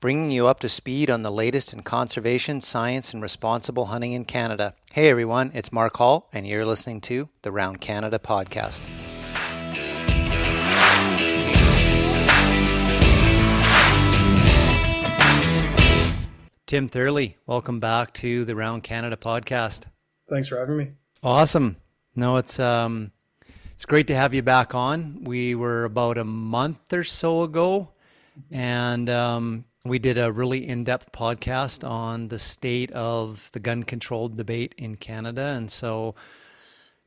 bringing you up to speed on the latest in conservation, science, and responsible hunting in Canada. Hey everyone, it's Mark Hall, and you're listening to the Round Canada podcast. Tim Thurley, welcome back to the Round Canada podcast. Thanks for having me. Awesome. No, it's um, it's great to have you back on. We were about a month or so ago, and um, we did a really in-depth podcast on the state of the gun control debate in Canada, and so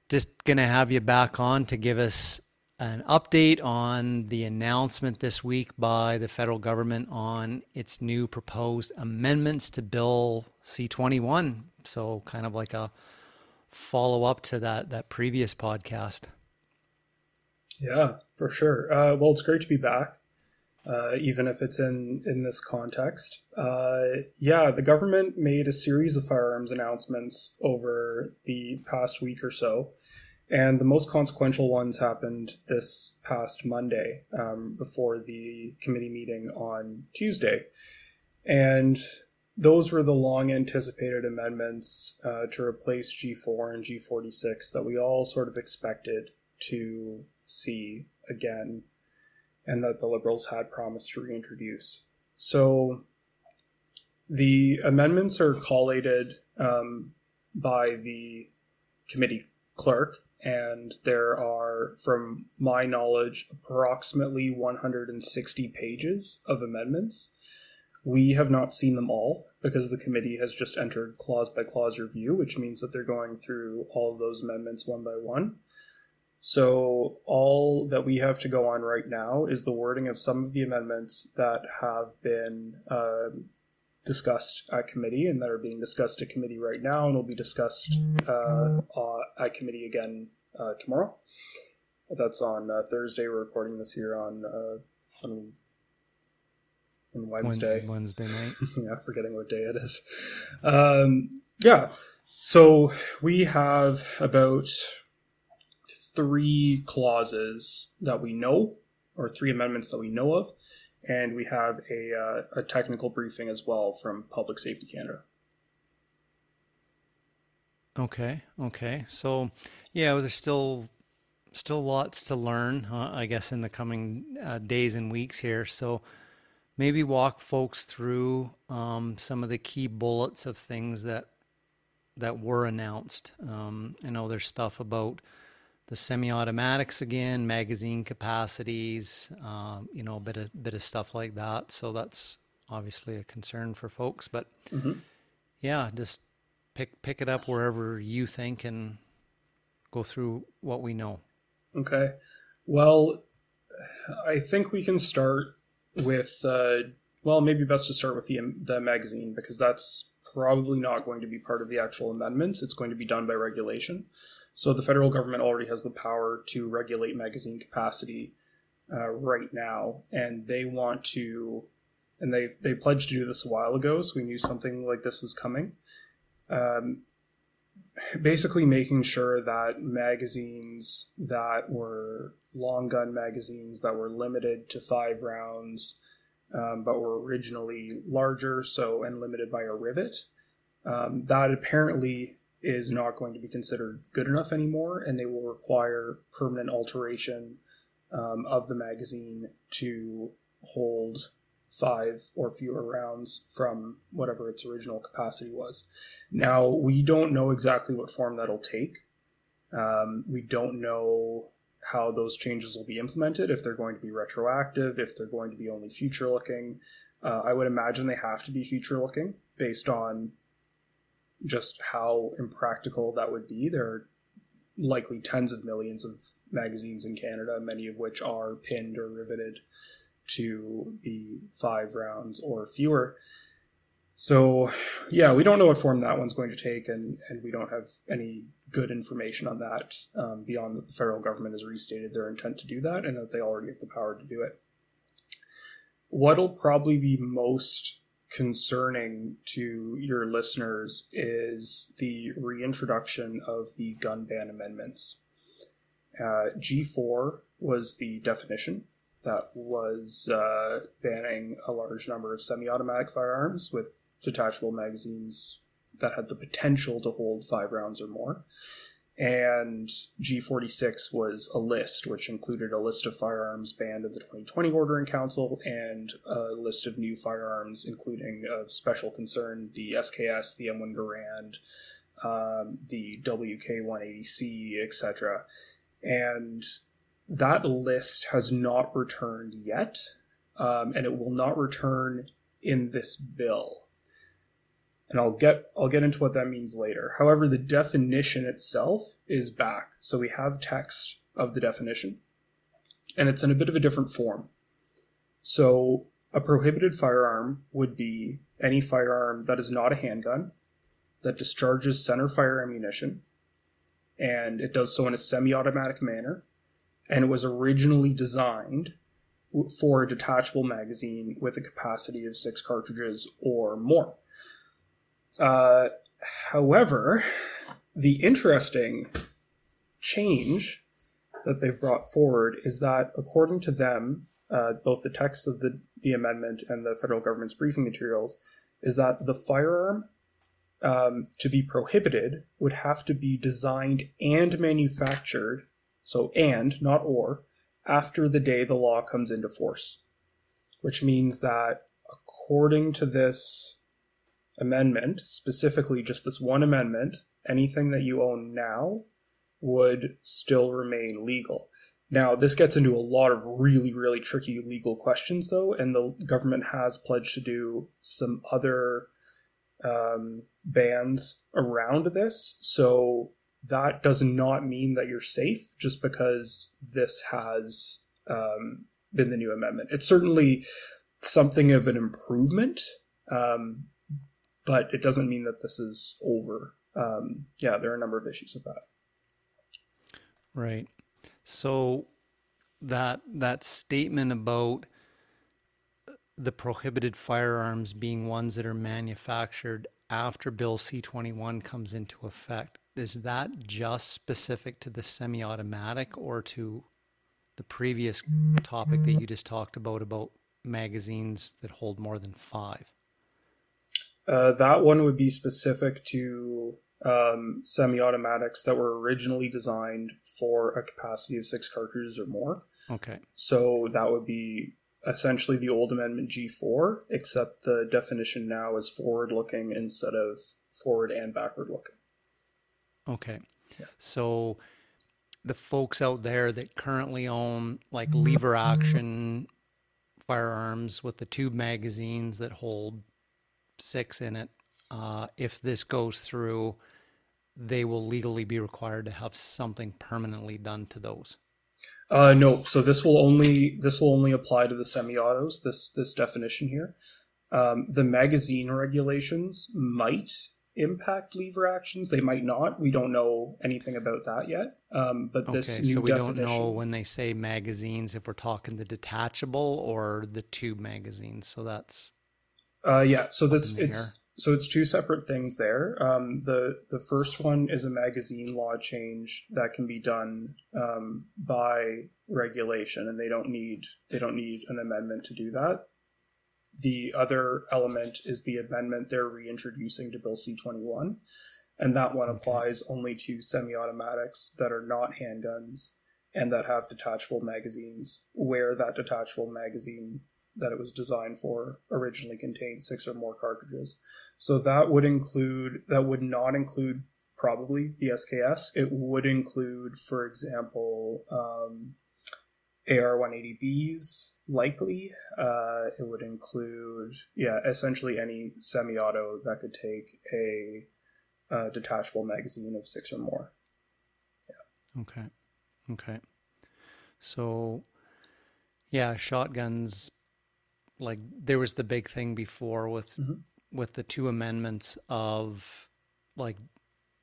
just gonna have you back on to give us an update on the announcement this week by the federal government on its new proposed amendments to Bill C21. So, kind of like a follow up to that that previous podcast. Yeah, for sure. Uh, well, it's great to be back, uh, even if it's in in this context. Uh, yeah, the government made a series of firearms announcements over the past week or so. And the most consequential ones happened this past Monday um, before the committee meeting on Tuesday. And those were the long anticipated amendments uh, to replace G4 and G46 that we all sort of expected to see again and that the Liberals had promised to reintroduce. So the amendments are collated um, by the committee clerk and there are, from my knowledge, approximately 160 pages of amendments. We have not seen them all because the committee has just entered clause by clause review, which means that they're going through all those amendments one by one. So, all that we have to go on right now is the wording of some of the amendments that have been uh, discussed at committee and that are being discussed at committee right now and will be discussed uh, uh, at committee again uh, tomorrow. That's on uh, Thursday. We're recording this here on uh, on, on Wednesday. Wednesday night. yeah, forgetting what day it is. Um, yeah. So we have about three clauses that we know, or three amendments that we know of, and we have a, uh, a technical briefing as well from Public Safety Canada. Okay, okay. So, yeah, there's still still lots to learn, uh, I guess, in the coming uh, days and weeks here. So, maybe walk folks through um, some of the key bullets of things that that were announced. Um, I know there's stuff about the semi-automatics again, magazine capacities, uh, you know, a bit of bit of stuff like that. So that's obviously a concern for folks. But mm-hmm. yeah, just pick pick it up wherever you think and go through what we know. Okay. Well, I think we can start with uh, well, maybe best to start with the the magazine because that's probably not going to be part of the actual amendments. It's going to be done by regulation. So the federal government already has the power to regulate magazine capacity uh, right now, and they want to, and they they pledged to do this a while ago. So we knew something like this was coming. Um, basically, making sure that magazines that were long gun magazines that were limited to five rounds, um, but were originally larger, so and limited by a rivet. Um, that apparently is not going to be considered good enough anymore, and they will require permanent alteration um, of the magazine to hold five or fewer rounds from whatever its original capacity was. Now, we don't know exactly what form that'll take. Um, we don't know how those changes will be implemented, if they're going to be retroactive, if they're going to be only future looking. Uh, I would imagine they have to be future looking based on just how impractical that would be. There are likely tens of millions of magazines in Canada, many of which are pinned or riveted to be five rounds or fewer. So, yeah, we don't know what form that one's going to take, and, and we don't have any good information on that um, beyond that the federal government has restated their intent to do that and that they already have the power to do it. What'll probably be most concerning to your listeners is the reintroduction of the gun ban amendments. Uh, G4 was the definition, that was uh, banning a large number of semi automatic firearms with detachable magazines that had the potential to hold five rounds or more. And G46 was a list, which included a list of firearms banned in the 2020 Order in Council and a list of new firearms, including of special concern the SKS, the M1 Garand, um, the WK180C, etc. And that list has not returned yet, um, and it will not return in this bill. And I'll get I'll get into what that means later. However, the definition itself is back, so we have text of the definition, and it's in a bit of a different form. So a prohibited firearm would be any firearm that is not a handgun, that discharges center fire ammunition, and it does so in a semi automatic manner. And it was originally designed for a detachable magazine with a capacity of six cartridges or more. Uh, however, the interesting change that they've brought forward is that, according to them, uh, both the text of the, the amendment and the federal government's briefing materials, is that the firearm um, to be prohibited would have to be designed and manufactured, so and, not or, after the day the law comes into force. Which means that according to this amendment, specifically just this one amendment, anything that you own now would still remain legal. Now, this gets into a lot of really, really tricky legal questions, though, and the government has pledged to do some other um, bans around this. So that does not mean that you're safe just because this has um, been the new amendment. It's certainly something of an improvement, um, but it doesn't mean that this is over. Um, yeah, there are a number of issues with that. Right. So that that statement about the prohibited firearms being ones that are manufactured after Bill C 21 comes into effect, is that just specific to the semi automatic or to the previous topic that you just talked about, about magazines that hold more than five? Uh, that one would be specific to um, semi automatics that were originally designed for a capacity of six cartridges or more. Okay. So that would be essentially the old amendment G4, except the definition now is forward looking instead of forward and backward looking. Okay. Yeah. So the folks out there that currently own like lever action firearms with the tube magazines that hold six in it, uh, if this goes through, they will legally be required to have something permanently done to those. Uh, no, so this will only this will only apply to the semi-autos. This this definition here. Um, the magazine regulations might impact lever actions. They might not. We don't know anything about that yet. Um, but this okay, new so we don't know when they say magazines if we're talking the detachable or the tube magazines. So that's uh, yeah. So this it's so it's two separate things there. Um, the the first one is a magazine law change that can be done um, by regulation, and they don't need they don't need an amendment to do that. The other element is the amendment they're reintroducing to Bill C twenty one, and that one applies only to semi-automatics that are not handguns and that have detachable magazines, where that detachable magazine that it was designed for originally contained six or more cartridges. So that would include that would not include probably the SKS. It would include, for example, um, AR-180Bs, likely. Uh, it would include, yeah, essentially any semi-auto that could take a, a detachable magazine of six or more. Yeah. Okay. Okay. So, yeah, shotguns like there was the big thing before with mm-hmm. with the two amendments of like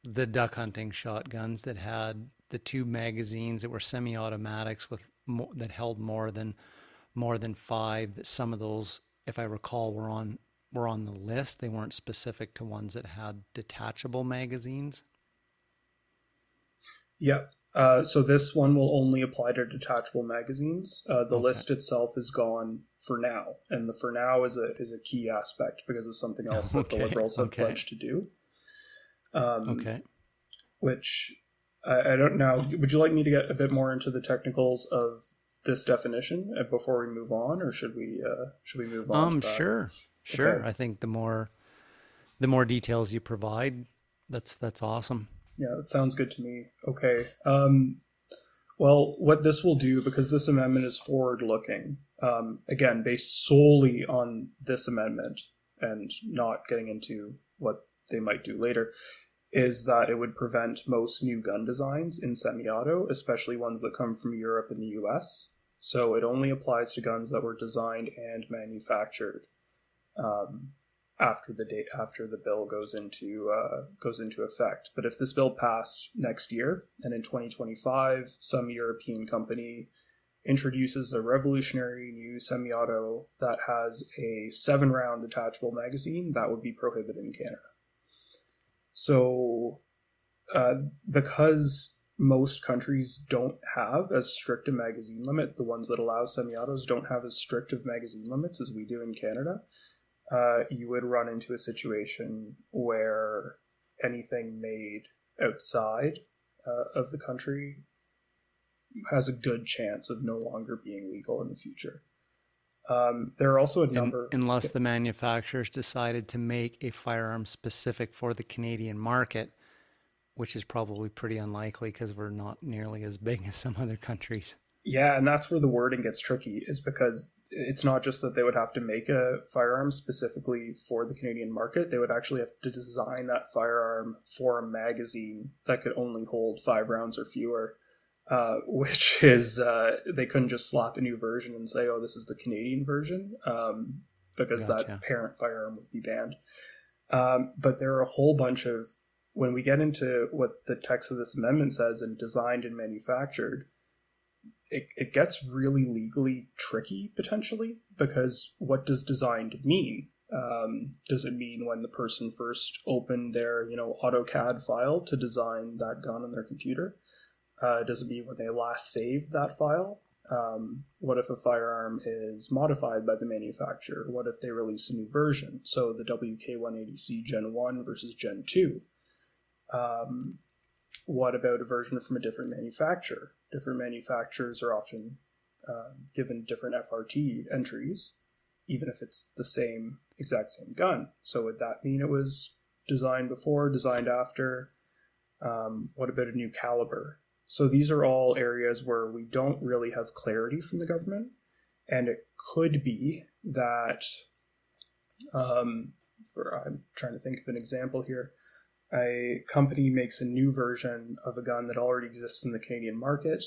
the duck hunting shotguns that had the two magazines that were semi-automatics with more, that held more than more than five that some of those if i recall were on were on the list they weren't specific to ones that had detachable magazines yeah Uh, so this one will only apply to detachable magazines. Uh, the okay. list itself is gone for now, and the for now is a is a key aspect because of something else that the Liberals have okay. pledged to do. Um, okay. Which I, I don't know. Would you like me to get a bit more into the technicals of this definition before we move on, or should we uh, should we move on? Um, sure, sure. Okay. I think the more the more details you provide, that's that's awesome. Yeah, it sounds good to me. Okay. Um, well, what this will do, because this amendment is forward looking, um, again, based solely on this amendment and not getting into what they might do later, is that it would prevent most new gun designs in semi auto, especially ones that come from Europe and the US. So it only applies to guns that were designed and manufactured um, after the date after the bill goes into uh, goes into effect. But if this bill passed next year and in 2025 some European company introduces a revolutionary new semi-auto that has a seven-round detachable magazine, that would be prohibited in Canada. So, uh, because most countries don't have as strict a magazine limit, the ones that allow semi-autos don't have as strict of magazine limits as we do in Canada. Uh, you would run into a situation where anything made outside uh, of the country has a good chance of no longer being legal in the future. Um, there are also a number. In, unless the manufacturers decided to make a firearm specific for the Canadian market, which is probably pretty unlikely because we're not nearly as big as some other countries. Yeah, and that's where the wording gets tricky, is because it's not just that they would have to make a firearm specifically for the Canadian market, they would actually have to design that firearm for a magazine that could only hold five rounds or fewer. Uh, which is uh, they couldn't just slap a new version and say, "Oh, this is the Canadian version," um, because gotcha. that parent firearm would be banned. Um, but there are a whole bunch of when we get into what the text of this amendment says and designed and manufactured, it, it gets really legally tricky potentially because what does designed mean? Um, does it mean when the person first opened their you know AutoCAD file to design that gun on their computer? Uh, does it mean when they last saved that file? Um, what if a firearm is modified by the manufacturer? What if they release a new version? So the WK180C Gen 1 versus Gen 2. Um, what about a version from a different manufacturer? Different manufacturers are often uh, given different FRT entries, even if it's the same exact same gun. So would that mean it was designed before, designed after? Um, what about a new caliber? So these are all areas where we don't really have clarity from the government, and it could be that. Um, for I'm trying to think of an example here. A company makes a new version of a gun that already exists in the Canadian market.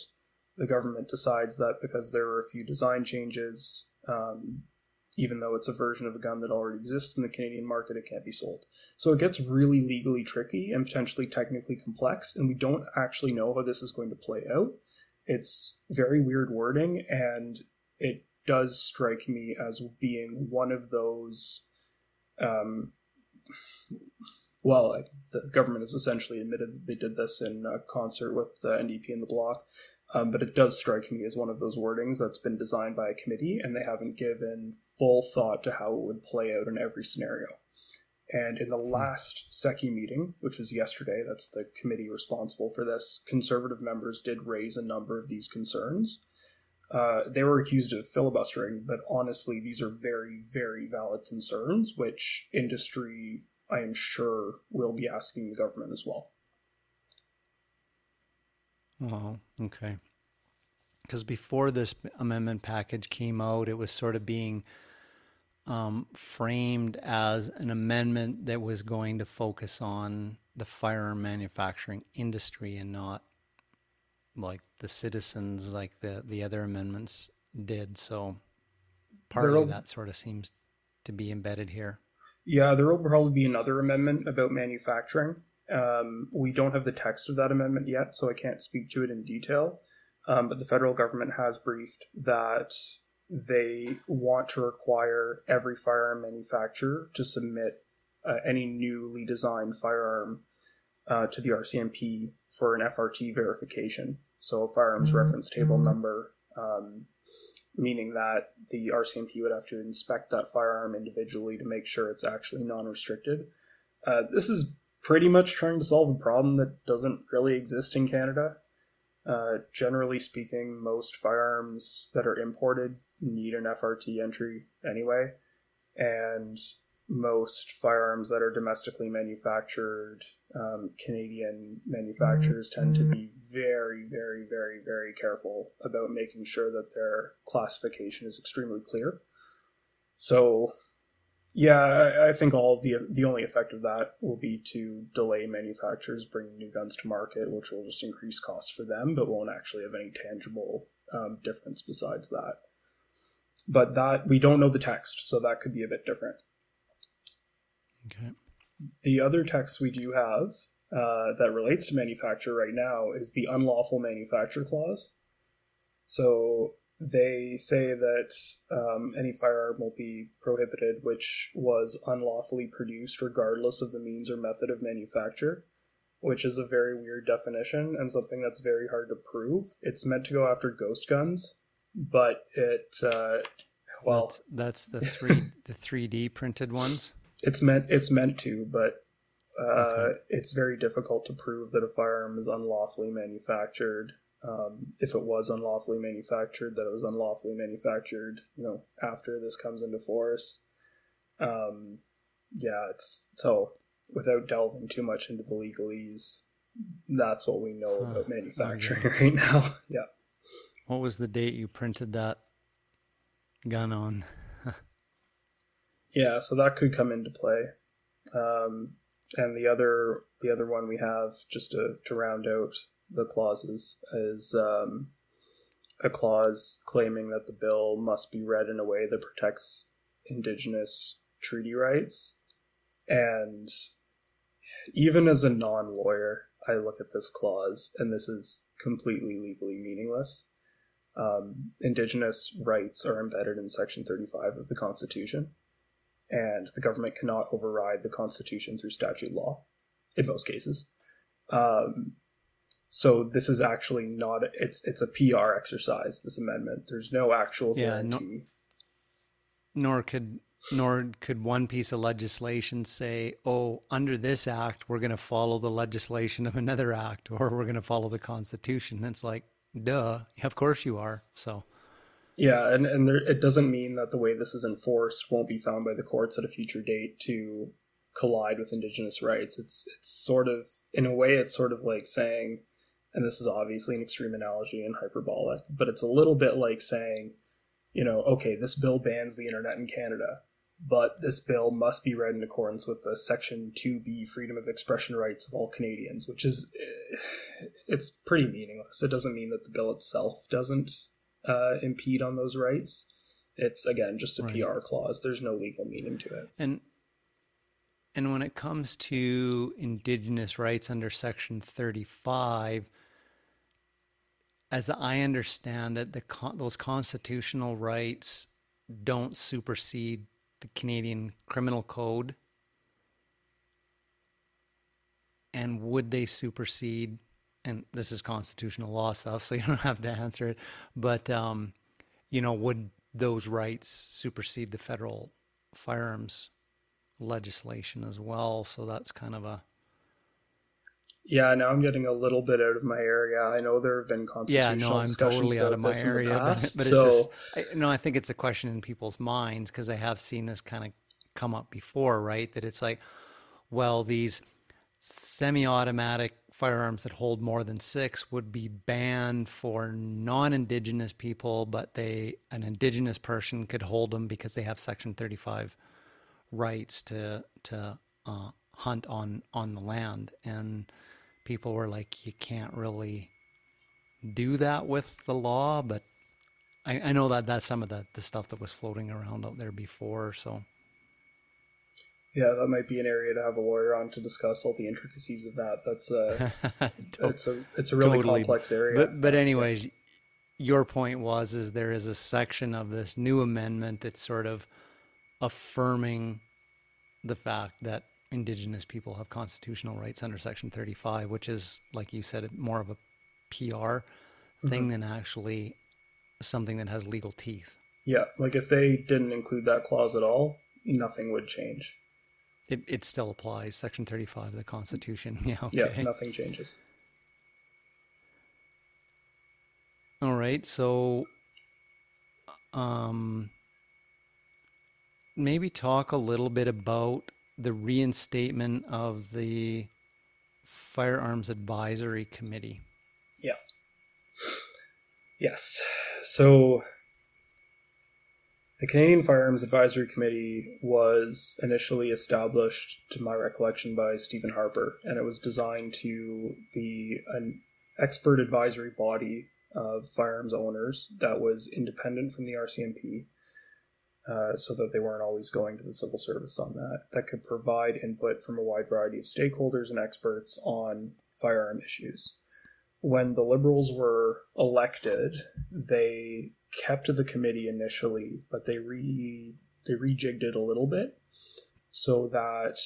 The government decides that because there are a few design changes, um, even though it's a version of a gun that already exists in the Canadian market, it can't be sold. So it gets really legally tricky and potentially technically complex, and we don't actually know how this is going to play out. It's very weird wording, and it does strike me as being one of those. Um, well, the government has essentially admitted that they did this in concert with the NDP and the Bloc, um, but it does strike me as one of those wordings that's been designed by a committee and they haven't given full thought to how it would play out in every scenario. And in the hmm. last SECU meeting, which was yesterday, that's the committee responsible for this, conservative members did raise a number of these concerns. Uh, they were accused of filibustering, but honestly, these are very, very valid concerns, which industry, I am sure, will be asking the government as well. Oh, okay. Because before this amendment package came out, it was sort of being um, framed as an amendment that was going to focus on the firearm manufacturing industry and not like the citizens, like the the other amendments did. So partly that sort of seems to be embedded here. Yeah, there will probably be another amendment about manufacturing um, we don't have the text of that amendment yet, so I can't speak to it in detail. Um, but the federal government has briefed that they want to require every firearm manufacturer to submit uh, any newly designed firearm uh, to the RCMP for an FRT verification. So a firearms reference table number, um, meaning that the RCMP would have to inspect that firearm individually to make sure it's actually non-restricted. Uh, this is pretty much trying to solve a problem that doesn't really exist in Canada. Uh, generally speaking, most firearms that are imported need an FRT entry anyway, and most firearms that are domestically manufactured, um, Canadian manufacturers tend to be very, very, very, very careful about making sure that their classification is extremely clear. So, yeah, I, I think all the the only effect of that will be to delay manufacturers bringing new guns to market, which will just increase costs for them, but won't actually have any tangible um, difference besides that. But that we don't know the text, so that could be a bit different. Okay. The other text we do have uh, that relates to manufacture right now is the unlawful manufacture clause. So they say that um, any firearm will be prohibited which was unlawfully produced, regardless of the means or method of manufacture, which is a very weird definition and something that's very hard to prove. It's meant to go after ghost guns, but it, uh, well, that's, that's the three the three D printed ones. It's meant it's meant to, but uh, Okay. it's very difficult to prove that a firearm is unlawfully manufactured. Um, if it was unlawfully manufactured, that it was unlawfully manufactured, you know, after this comes into force. Um, yeah, it's so without delving too much into the legalese, that's what we know Huh. about manufacturing right now. yeah. What was the date you printed that gun on? Yeah, so that could come into play. Um, and the other the other one we have just to, to round out the clauses is um, a clause claiming that the bill must be read in a way that protects indigenous treaty rights. And even as a non lawyer, I look at this clause, and this is completely legally meaningless. Um, indigenous rights are embedded in Section 35 of the Constitution and the government cannot override the Constitution through statute law in most cases. Um, so this is actually not it's it's a PR exercise. This amendment. There's no actual Yeah, guarantee. Nor could nor could one piece of legislation say, "Oh, under this act, we're going to follow the legislation of another act, or we're going to follow the Constitution." It's like, duh, of course you are. So, Yeah, and and there, it doesn't mean that the way this is enforced won't be found by the courts at a future date to collide with indigenous rights. It's it's sort of in a way it's sort of like saying, and this is obviously an extreme analogy and hyperbolic, but it's a little bit like saying, you know, okay, this bill bans the internet in Canada, but this bill must be read in accordance with the Section Two B freedom of expression rights of all Canadians, which is it's pretty meaningless. It doesn't mean that the bill itself doesn't uh, impede on those rights. It's again just a Right. PR clause. There's no legal meaning to it. and and when it comes to indigenous rights under Section 35, as I understand it, the con- those constitutional rights don't supersede the Canadian Criminal Code. And would they supersede? And this is constitutional law stuff, so you don't have to answer it. But um, you know, would those rights supersede the federal firearms legislation as well? So that's kind of a Yeah, now I'm getting a little bit out of my area. I know there have been yeah. constitutional No, I'm totally out of my this in the area, but, past, but it's so just I, no. I think it's a question in people's minds because I have seen this kind of come up before, right? That it's like, well, these semi-automatic firearms that hold more than six would be banned for non-indigenous people, but they an indigenous person could hold them because they have Section 35 rights to to uh, hunt on on the land, and people were like, you can't really do that with the law, but I, I know that that's some of the, the stuff that was floating around out there before. So yeah, that might be an area to have a lawyer on to discuss all the intricacies of that. That's a it's a it's a really Totally. complex area. But but anyways, your point was is there is a section of this new amendment that's sort of affirming the fact that Indigenous people have constitutional rights under Section 35, which is, like you said, more of a PR thing mm-hmm. than actually something that has legal teeth. Yeah, like if they didn't include that clause at all, nothing would change. It, it still applies, Section 35 of the Constitution. Yeah, okay. Yeah, nothing changes. All right, so um, maybe talk a little bit about the reinstatement of the Firearms Advisory Committee. Yeah. Yes. So the Canadian Firearms Advisory Committee was initially established, to my recollection, by Stephen Harper, and it was designed to be an expert advisory body of firearms owners that was independent from the RCMP uh, so that they weren't always going to the civil service on that, that could provide input from a wide variety of stakeholders and experts on firearm issues. When the Liberals were elected, they kept the committee initially, but they re they rejigged it a little bit so that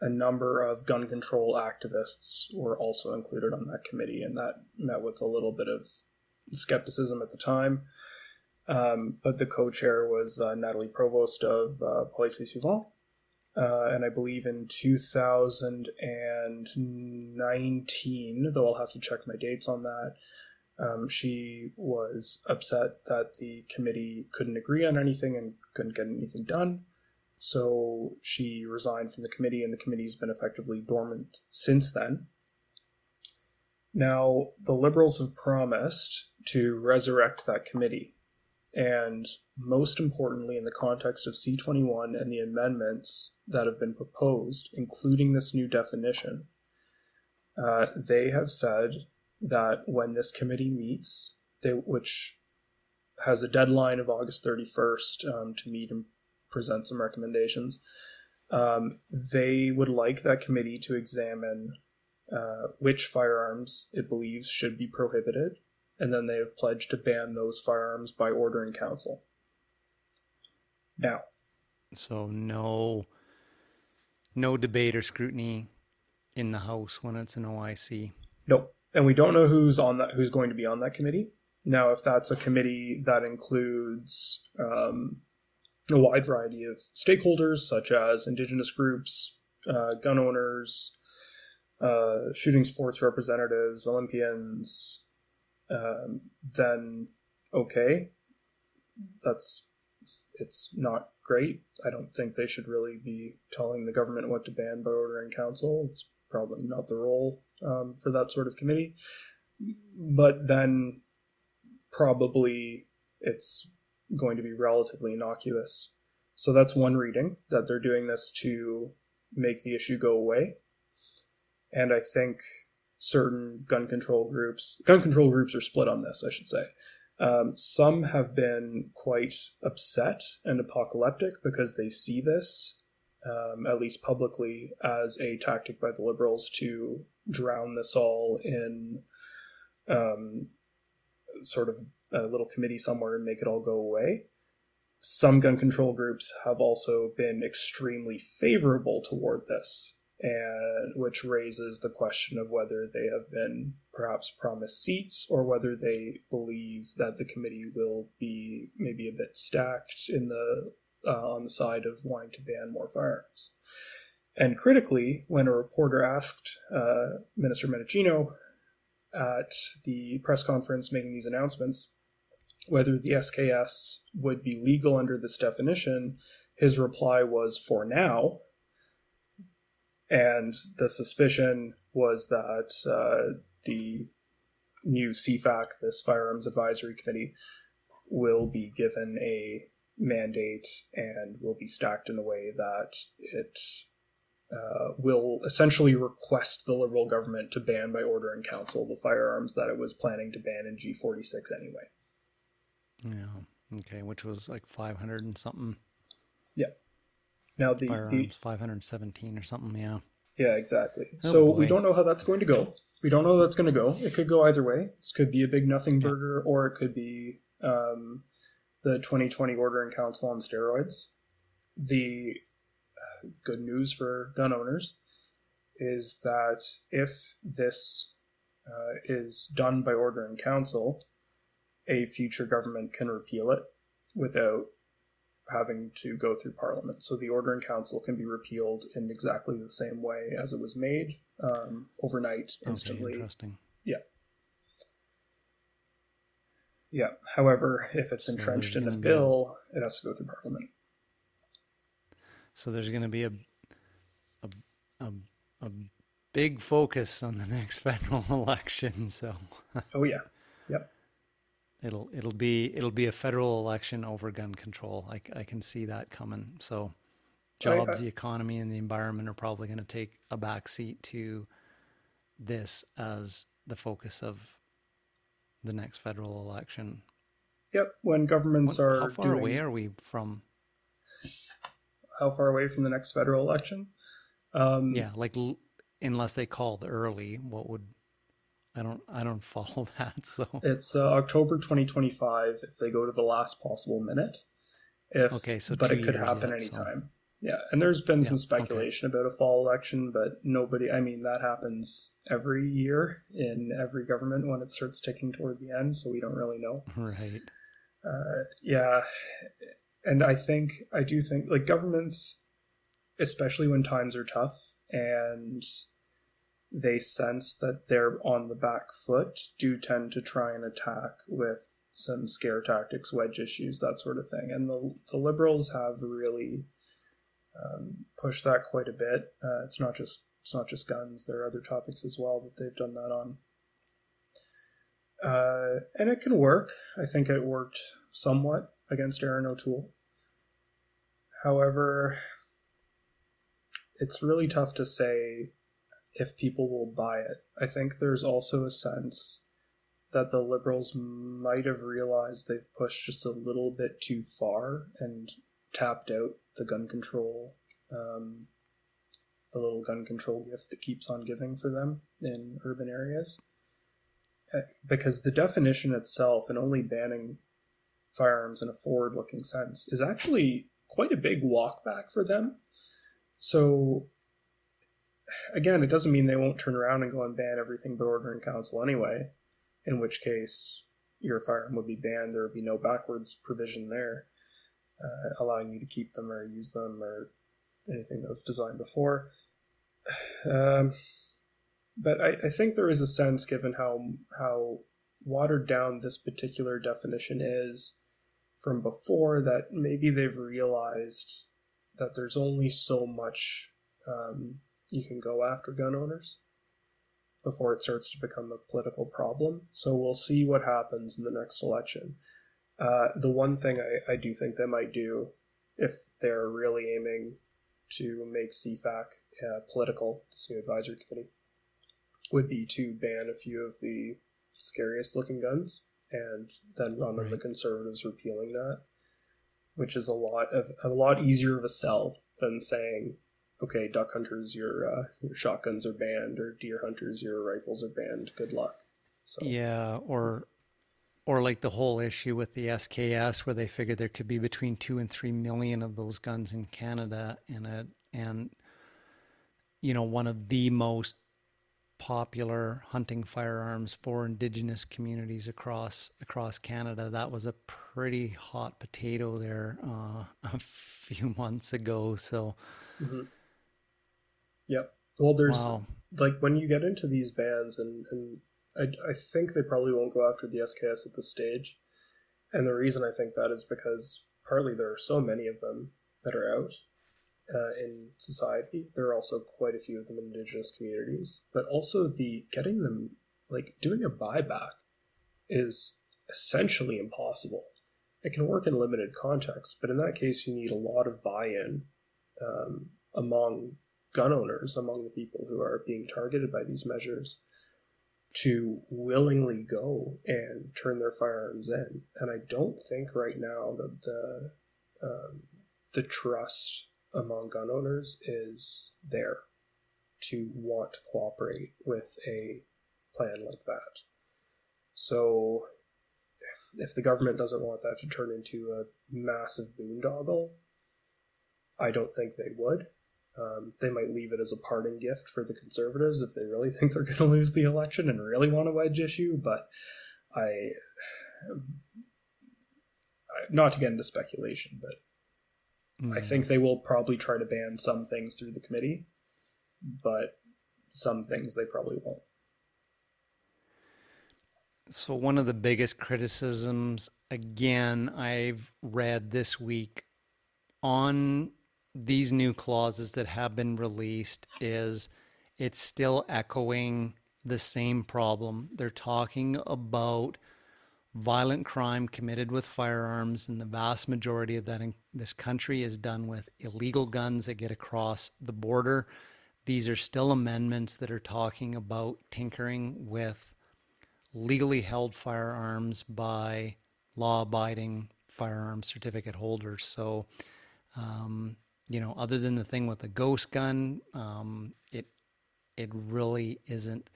a number of gun control activists were also included on that committee, and that met with a little bit of skepticism at the time. Um, but the co-chair was uh, Nathalie Provost of uh, PolySeSouvient. Uh, and I believe in 2019, though I'll have to check my dates on that, um, she was upset that the committee couldn't agree on anything and couldn't get anything done. So she resigned from the committee, and the committee's been effectively dormant since then. Now, the Liberals have promised to resurrect that committee. And most importantly, in the context of C21 and the amendments that have been proposed, including this new definition, uh, they have said that when this committee meets, they, which has a deadline of August 31st um, to meet and present some recommendations, um, they would like that committee to examine uh, which firearms it believes should be prohibited and then they have pledged to ban those firearms by order in council. Now, so no, no debate or scrutiny in the House when it's an OIC. Nope, and we don't know who's on that, who's going to be on that committee. Now, if that's a committee that includes um, a wide variety of stakeholders, such as Indigenous groups, uh, gun owners, uh, shooting sports representatives, Olympians, um, then okay, that's it's not great. I don't think they should really be telling the government what to ban by order in council. It's probably not the role um, for that sort of committee. But then probably it's going to be relatively innocuous. So that's one reading that they're doing this to make the issue go away. And I think certain gun control groups. Gun control groups are split on this, I should say. Um, some have been quite upset and apocalyptic because they see this, um, at least publicly, as a tactic by the liberals to drown this all in um, sort of a little committee somewhere and make it all go away. Some gun control groups have also been extremely favorable toward this and which raises the question of whether they have been perhaps promised seats or whether they believe that the committee will be maybe a bit stacked in the uh, on the side of wanting to ban more firearms. And critically, when a reporter asked uh, Minister Mendicino at the press conference making these announcements whether the SKS would be legal under this definition, his reply was for now, and the suspicion was that uh, the new CFAC, this Firearms Advisory Committee, will be given a mandate and will be stacked in a way that it uh, will essentially request the Liberal government to ban by order in council the firearms that it was planning to ban in G46 anyway. Yeah. Okay. Which was like 500 and something. Yeah. Now the, Firearms, the 517 or something, yeah. Yeah, exactly. Oh, so boy. we don't know how that's going to go. We don't know how that's going to go. It could go either way. This could be a big nothing burger, or it could be um, the 2020 Order in Council on steroids. The good news for gun owners is that if this uh, is done by order in council, a future government can repeal it without having to go through parliament. So the order in council can be repealed in exactly the same way as it was made um, overnight, instantly. Okay, interesting. Yeah. Yeah. However, if it's So entrenched in a bill, it has to go through parliament. So there's going to be a, a a a big focus on the next federal election. So Oh yeah. Yep. it'll it'll be it'll be a federal election over gun control. I, I can see that coming. So I- jobs, I- the economy, and the environment are probably going to take a backseat to this as the focus of the next federal election. Yep. When governments What- are how far doing, away are we from? how far away from the next federal election? Um, Yeah, like l- unless they called early, what would I don't I don't follow that. So It's uh, October 2025 if they go to the last possible minute. If, Okay, so but it could happen yet, so- anytime. Yeah, and there's been some Yeah, okay. speculation about a fall election, but nobody. I mean, that happens every year in every government when it starts ticking toward the end, so we don't really know. right. Uh, yeah, and I think I do think like governments, especially when times are tough and they sense that they're on the back foot, do tend to try and attack with some scare tactics, wedge issues, that sort of thing. And the the liberals have really um, pushed that quite a bit. Uh, it's not just it's not just guns. There are other topics as well that they've done that on. Uh, and it can work. I think it worked somewhat against Erin O'Toole. However, it's really tough to say if people will buy it. I think there's also a sense that the liberals might have realized they've pushed just a little bit too far and tapped out the gun control, um, the little gun control gift that keeps on giving for them in urban areas. Uh, Because the definition itself and only banning firearms in a forward looking sense is actually quite a big walk back for them. So, again, it doesn't mean they won't turn around and go and ban everything but order in council anyway, in which case your firearm would be banned. There would be no backwards provision there, uh, allowing you to keep them or use them or anything that was designed before. Um, but I, I think there is a sense, given how how watered down this particular definition is from before, that maybe they've realized that there's only so much um, you can go after gun owners before it starts to become a political problem. So we'll see what happens in the next election. Uh, the one thing I, I do think they might do, if they're really aiming to make CFAC uh, political, this new advisory committee, would be to ban a few of the scariest looking guns and then run on the conservatives repealing that, which is a lot of a lot easier of a sell than saying, okay, duck hunters, your uh, your shotguns are banned, or deer hunters, your rifles are banned. Good luck. So Yeah, or or like the whole issue with the SKS where they figured there could be between 2 and 3 million of those guns in Canada and a and you know one of the most popular hunting firearms for indigenous communities across across Canada that was a pretty hot potato there uh, a few months ago so Mhm. Yep. Well, there's wow like when you get into these bands, and and I I think they probably won't go after the SKS at this stage, and the reason I think that is because partly there are so many of them that are out uh, in society. There are also quite a few of them in indigenous communities, but also the getting them like doing a buyback is essentially impossible. It can work in limited context, but in that case, you need a lot of buy-in um, among gun owners, among the people who are being targeted by these measures, to willingly go and turn their firearms in. And I don't think right now that the um, the trust among gun owners is there to want to cooperate with a plan like that. So, if the government doesn't want that to turn into a massive boondoggle, I don't think they would. Um, they might leave it as a parting gift for the conservatives if they really think they're going to lose the election and really want a wedge issue. But I, not to get into speculation, but mm. I think they will probably try to ban some things through the committee, but some things they probably won't. So, one of the biggest criticisms, again, I've read this week on these new clauses that have been released is it's still echoing the same problem. They're talking about violent crime committed with firearms, and the vast majority of that in this country is done with illegal guns that get across the border. These are still amendments that are talking about tinkering with legally held firearms by law abiding firearm certificate holders. So, um, you know, other than the thing with the ghost gun, um, it it really isn't.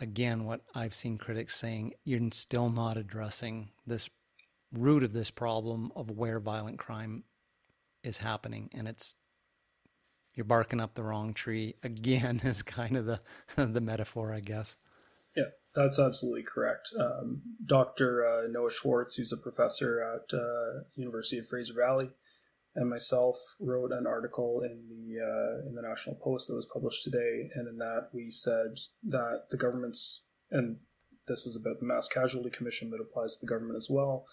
Again, what I've seen critics saying, you're still not addressing this root of this problem of where violent crime is happening, and it's you're barking up the wrong tree. Again, is kind of the the metaphor, I guess. Yeah, that's absolutely correct. Um, Dr. Uh, Noah Schwartz, who's a professor at uh, University of Fraser Valley, and myself wrote an article in the uh, in the National Post that was published today, and in that we said that the government's and this was about the Mass Casualty Commission that applies to the government as well.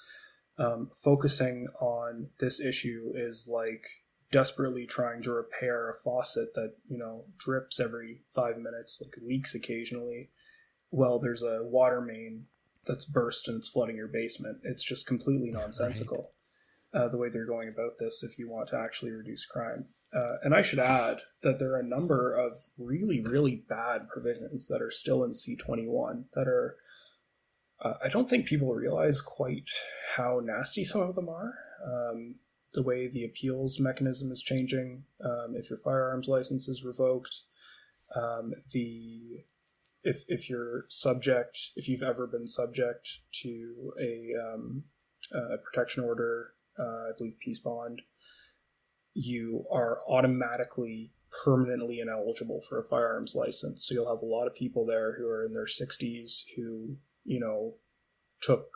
Um, focusing on this issue is like desperately trying to repair a faucet that you know drips every five minutes, like leaks occasionally. Well, there's a water main that's burst and it's flooding your basement. It's just completely nonsensical. Right uh, the way they're going about this if you want to actually reduce crime. Uh, and I should add that there are a number of really, really bad provisions that are still in C21 that are, uh, I don't think people realize quite how nasty some of them are. Um, the way the appeals mechanism is changing, um, if your firearms license is revoked, um, the if if you're subject, if you've ever been subject to a, um, a protection order uh, I believe peace bond, you are automatically permanently ineligible for a firearms license. So you'll have a lot of people there who are in their 60s who, you know, took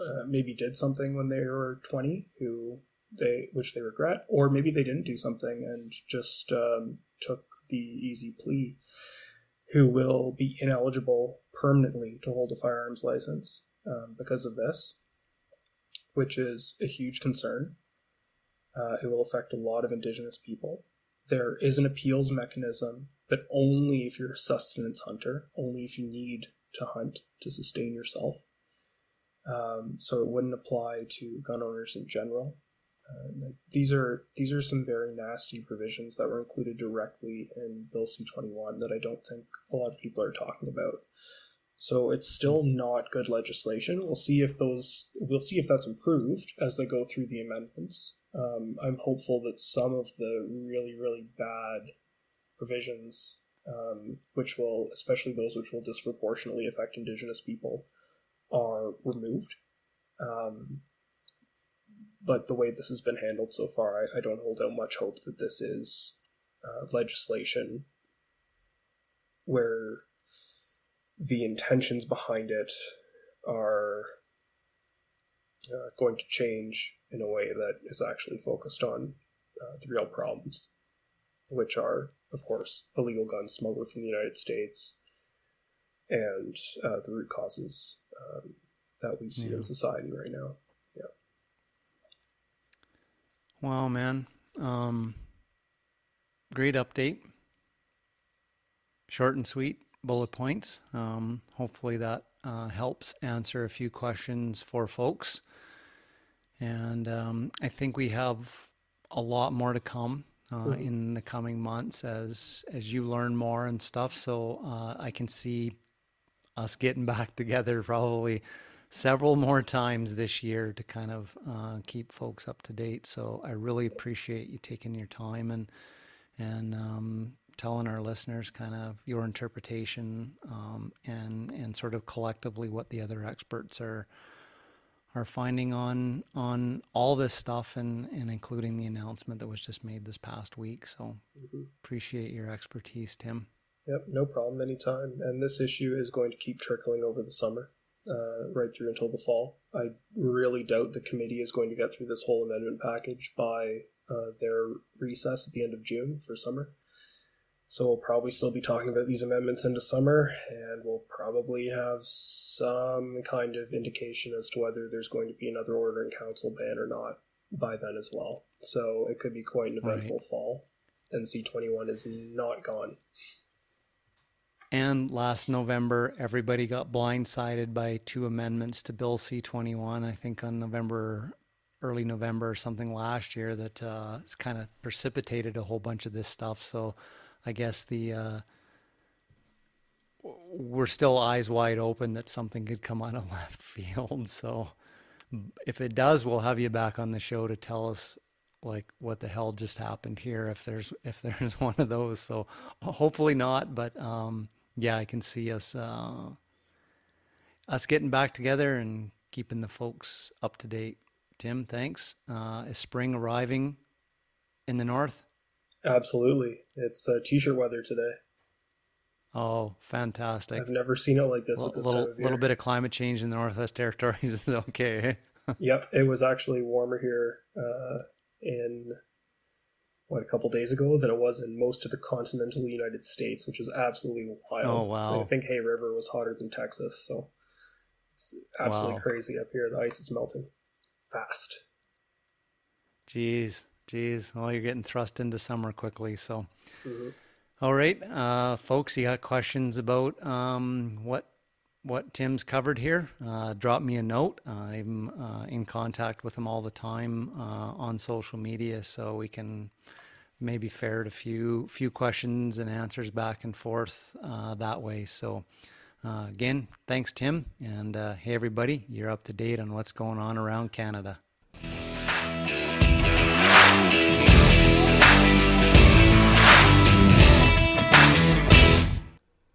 uh, maybe did something when they were 20 who they which they regret or maybe they didn't do something and just um, took the easy plea who will be ineligible permanently to hold a firearms license um, because of this which is a huge concern. Uh, it will affect a lot of Indigenous people. There is an appeals mechanism, but only if you're a sustenance hunter, only if you need to hunt to sustain yourself. Um, so it wouldn't apply to gun owners in general. Uh, these are these are some very nasty provisions that were included directly in Bill C21 that I don't think a lot of people are talking about. So it's still not good legislation. We'll see if those we'll see if that's improved as they go through the amendments. Um, I'm hopeful that some of the really really bad provisions, um, which will especially those which will disproportionately affect Indigenous people, are removed. Um, but the way this has been handled so far, I, I don't hold out much hope that this is uh, legislation where the intentions behind it are uh, going to change in a way that is actually focused on uh, the real problems, which are, of course, illegal gun smuggled from the United States and uh, the root causes um, that we see yeah. in society right now. Yeah. Wow, man. Um, great update. Short and sweet bullet points. Um, hopefully that uh, helps answer a few questions for folks. And um, I think we have a lot more to come uh, mm-hmm. in the coming months as as you learn more and stuff. So uh, I can see us getting back together probably several more times this year to kind of uh, keep folks up to date. So I really appreciate you taking your time and and um, telling our listeners kind of your interpretation um, and and sort of collectively what the other experts are are finding on on all this stuff and and including the announcement that was just made this past week. So mm-hmm. appreciate your expertise, Tim. Yep, no problem, anytime. And this issue is going to keep trickling over the summer, uh, right through until the fall. I really doubt the committee is going to get through this whole amendment package by uh, their recess at the end of June for summer. So we'll probably still be talking about these amendments into summer, and we'll probably have some kind of indication as to whether there's going to be another order in council ban or not by then as well. So it could be quite an eventful right. fall. NC21 is not gone. And last November, everybody got blindsided by two amendments to Bill C 21. I think on November, early November or something last year, that uh, kind of precipitated a whole bunch of this stuff. So I guess the uh, we're still eyes wide open that something could come out of left field. So if it does, we'll have you back on the show to tell us like what the hell just happened here if there's if there's one of those so hopefully not but um yeah, I can see us uh, us getting back together and keeping the folks up to date. Tim, thanks. Uh, is spring arriving in the north? Absolutely. It's uh, t-shirt weather today. Oh, fantastic! I've never seen it like this L- at this little, time of year. little bit of climate change in the Northwest Territories is okay. yep, it was actually warmer here uh, in what a couple days ago than it was in most of the continental United States, which is absolutely wild. Oh wow! I think Hay River was hotter than Texas, so it's absolutely wow. crazy up here. The ice is melting fast. Jeez, jeez. Well, you're getting thrust into summer quickly, so. Mm-hmm. All right, uh, folks, you got questions about um, what what Tim's covered here, uh, drop me a note. I'm uh, in contact with him all the time uh, on social media, so we can maybe ferret a few few questions and answers back and forth uh, that way. So. Uh, again, thanks, Tim. And uh, hey, everybody, you're up to date on what's going on around Canada.